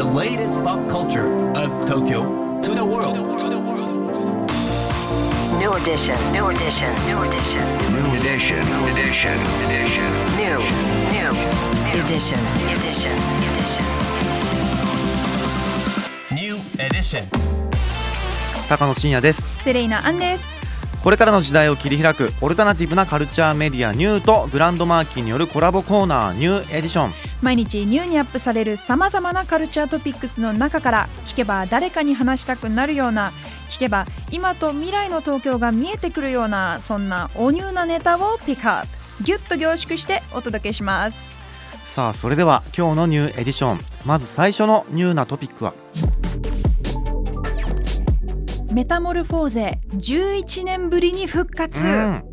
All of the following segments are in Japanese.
the latest pop culture of Tokyo to the world. New edition. New edition. New edition. New edition. Edition. Edition. New. New. Edition. Edition. Edition. New edition. 高野真也ですセレイナアンですこれからの時代を切り開くオルタナティブなカルチャーメディアニューとグランドマーキーによるコラボコーナーニューエディション毎日ニューにアップされるさまざまなカルチャートピックスの中から聞けば誰かに話したくなるような聞けば今と未来の東京が見えてくるようなそんなおニューなネタをピックアップギュッと凝縮してお届けします。さあそれでは今日の New Edition。まず最初のニューなトピックは？メタモルフォーゼ11年ぶりに復活、うん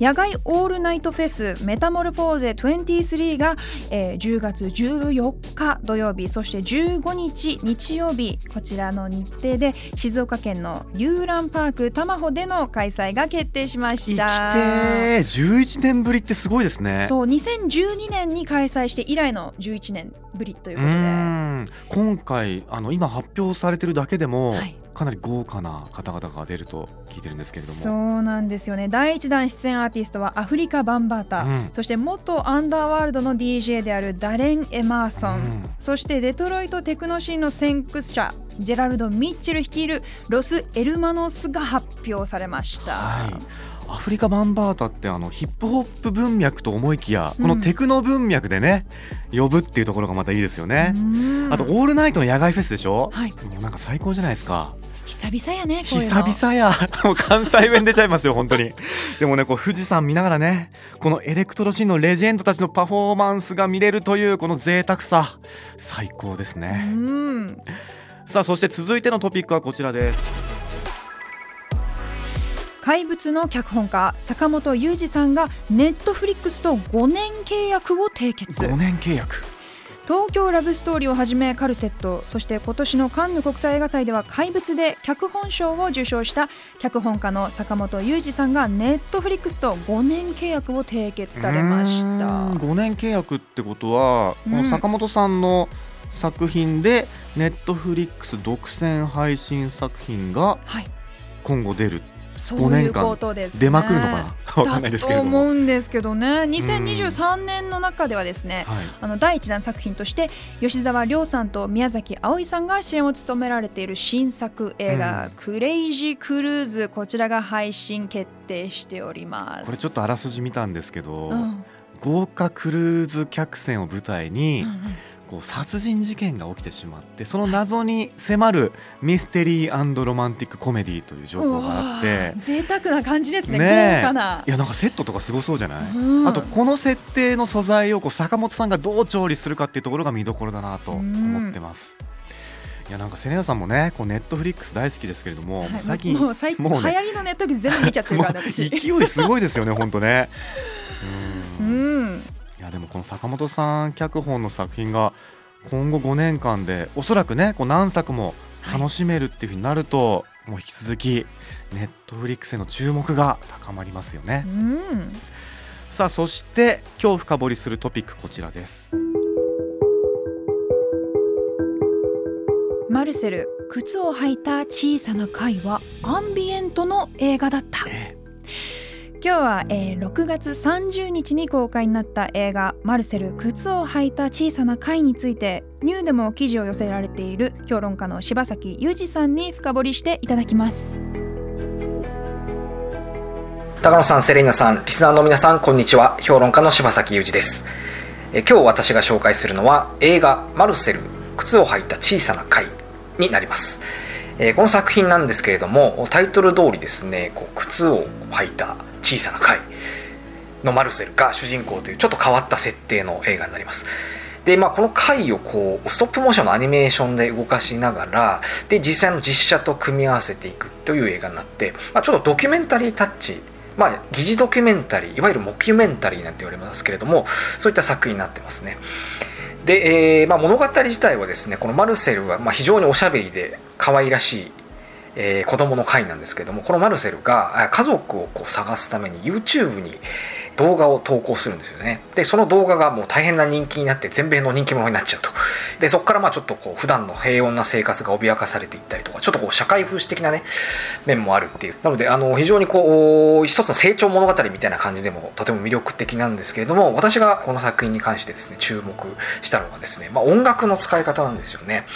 野外オールナイトフェスメタモルフォーゼ23が、えー10月14日土曜日そして15日日曜日こちらの日程で静岡県の遊覧パークタマホでの開催が決定しま生きてしたー11年ぶりってすごいですね。そう2012年に開催して以来の11年ぶりといううことで。ん。今回あの今発表されてるだけでも、はい。かなり豪華な方々が出ると聞いてるんですけれども。そうなんですよね。第一弾出演アーティストはアフリカ・バンバータ、うん。そして元アンダーワールドの DJ であるダレン・エマーソン、うん。そしてデトロイトテクノシーンの先駆者ジェラルド・ミッチェル率いるロス・エルマノスが発表されました。はいアフリカ・バンバータってあのヒップホップ文脈と思いきや、うん。このテクノ文脈でね呼ぶっていうところがまたいいですよね、うん。あとオールナイトの野外フェスでしょ、はい。もうなんか最高じゃないですか。久々やね久々や。もう関西弁出ちゃいますよ本当に。でもねこう富士山見ながらねこのエレクトロシーンのレジェンドたちのパフォーマンスが見れるというこの贅沢さ。最高ですうね、ん。さあそして続いてのトピックはこちらです怪物の脚本家坂本雄二さんがネットフリックスと5年契約を締結。5年契約。東京ラブストーリーをはじめカルテットそして今年のカンヌ国際映画祭では怪物で脚本賞を受賞した脚本家の坂本雄二さんがネットフリックスと5年契約を締結されました。5年契約ってことは、うん。この坂本さんの作品でネットフリックス独占配信作品がはい。今後出るそういうことです、ね、出まくるのかな？わかんないですけれども、だと思うんですけどね。2023年の中ではですね、はい、あの第一弾作品として吉沢亮さんと宮崎あおいさんが主演を務められている新作映画「クレイジークルーズ」こちらが配信決定しております。これちょっとあらすじ見たんですけど、うん。豪華クルーズ客船を舞台に、うんうんこう殺人事件が起きてしまってその謎に迫るミステリーロマンティックコメディという情報があって贅沢な感じですねねえ豪華な。いやなんかセットとかすごそうじゃない、うん。あとこの設定の素材をこう坂本さんがどう調理するかっていうところが見どころだなと思ってます。いやなんかセレナさんもねこうネットフリックス大好きですけれども、はい最近もう最近もうね流行りのネット全部見ちゃってるから私。勢いすごいですよね本当ね。ううんでもこの坂本さん脚本の作品が今後5年間でおそらくねこう何作も楽しめるっていうふうになると、もう引き続きネットフリックスへの注目が高まりますよねう。んさあそして今日深掘りするトピックこちらです。マルセル靴を履いた小さな貝はアンビエントの映画だったえ今日は、えー6月30日に公開になった映画「マルセル靴を履いた小さな貝」についてニューでも記事を寄せられている評論家の柴崎裕二さんに深掘りしていただきます高野さん、セレイナさん、リスナーの皆さん、こんにちは。評論家の柴崎裕二です。え今日私が紹介するのは映画「マルセル靴を履いた小さな貝」になります。えこの作品なんですけれどもタイトル通りですねこう靴を履いた小さな貝のマルセルが主人公というちょっと変わった設定の映画になります。で、まあ、この貝をこうストップモーションのアニメーションで動かしながらで実際の実写と組み合わせていくという映画になって、まあ、ちょっとドキュメンタリータッチまあ、疑似ドキュメンタリーいわゆるモキュメンタリーなんて言われますけれどもそういった作品になってますね。で、えーまあ、物語自体はですねこのマルセルはま非常におしゃべりで可愛らしい、えー子供の会なんですけどもこのマルセルが家族をこう探すために YouTube に動画を投稿するんですよね。でその動画がもう大変な人気になって全米の人気者になっちゃうと。でそこからまあちょっとこう普段の平穏な生活が脅かされていったりとかちょっとこう社会風刺的なね面もあるっていう。なのであの非常にこう一つの成長物語みたいな感じでもとても魅力的なんですけれども私がこの作品に関してですね注目したのがですね、まあ、音楽の使い方なんですよね。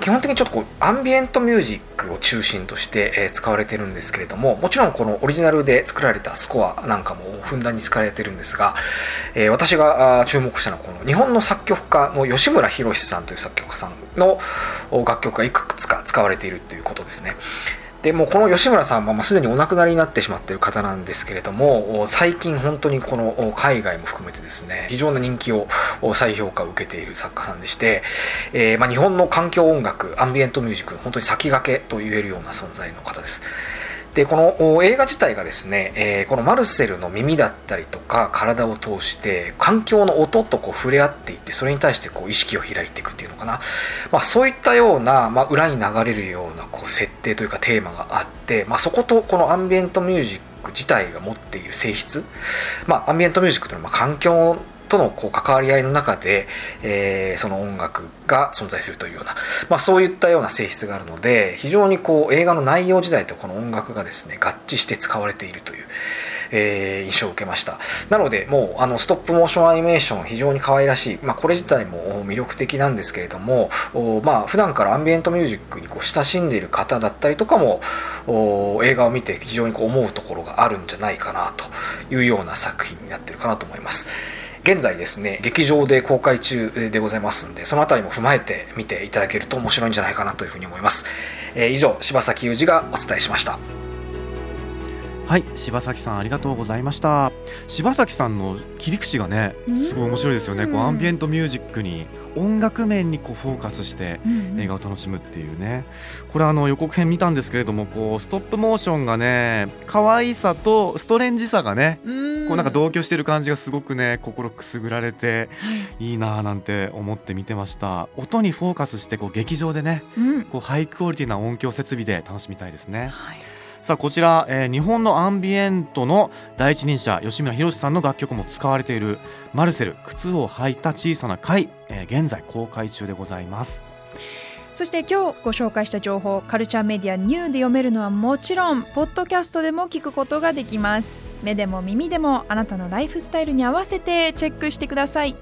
基本的にちょっとこうアンビエントミュージックを中心として、え、使われてるんですけれどももちろんこのオリジナルで作られたスコアなんかもふんだんに使われてるんですが、え、私が注目したのはこの日本の作曲家の吉村博さんという作曲家さんの楽曲がいくつか使われているということですね。でもこの吉村さんはまあすでにお亡くなりになってしまっている方なんですけれども最近本当にこの海外も含めてですね非常な人気を再評価を受けている作家さんでして、えー、まあ日本の環境音楽アンビエントミュージックの本当に先駆けと言えるような存在の方です。でこの映画自体がですね、えー、このマルセルの耳だったりとか体を通して環境の音とこう触れ合っていってそれに対してこう意識を開いていくっていうのかな、まあ、そういったような、まあ、裏に流れるようなこう設定というかテーマがあって、まあ、そことこのアンビエントミュージック自体が持っている性質、まあ、アンビエントミュージックというのは環境とのこう関わり合いの中で、えー、その音楽が存在するというような、まあ、そういったような性質があるので非常にこう映画の内容自体とこの音楽がですね合致して使われているという、えー、印象を受けました。なのでもうあのストップモーションアニメーション非常に可愛らしい、まあ、これ自体も魅力的なんですけれどもまあ普段からアンビエントミュージックにこう親しんでいる方だったりとかも映画を見て非常にこう思うところがあるんじゃないかなというような作品になってるかなと思います。現在ですね劇場で公開中でございますんでその辺りも踏まえて見ていただけると面白いんじゃないかなというふうに思います、えー、以上柴崎裕二がお伝えしました。はい柴崎さんありがとうございました。柴崎さんの切り口がねすごい面白いですよね。こうアンビエントミュージックに音楽面にこうフォーカスして映画を楽しむっていうね、これあの予告編見たんですけれどもこうストップモーションがね可愛さとストレンジさがねこうなんか同居してる感じがすごくね心くすぐられてい。いなーなんて思って見てました。音にフォーカスしてこう劇場でね、こうハイクオリティな音響設備で楽しみたいですね。はい。さあこちら、えー、日本のアンビエントの第一人者吉村博さんの楽曲も使われているマルセル靴を履いた小さな貝、えー、現在公開中でございますそして今日ご紹介した情報カルチャーメディアニューで読めるのはもちろんポッドキャストでも聞くことができます。目でも耳でもあなたのライフスタイルに合わせてチェックしてください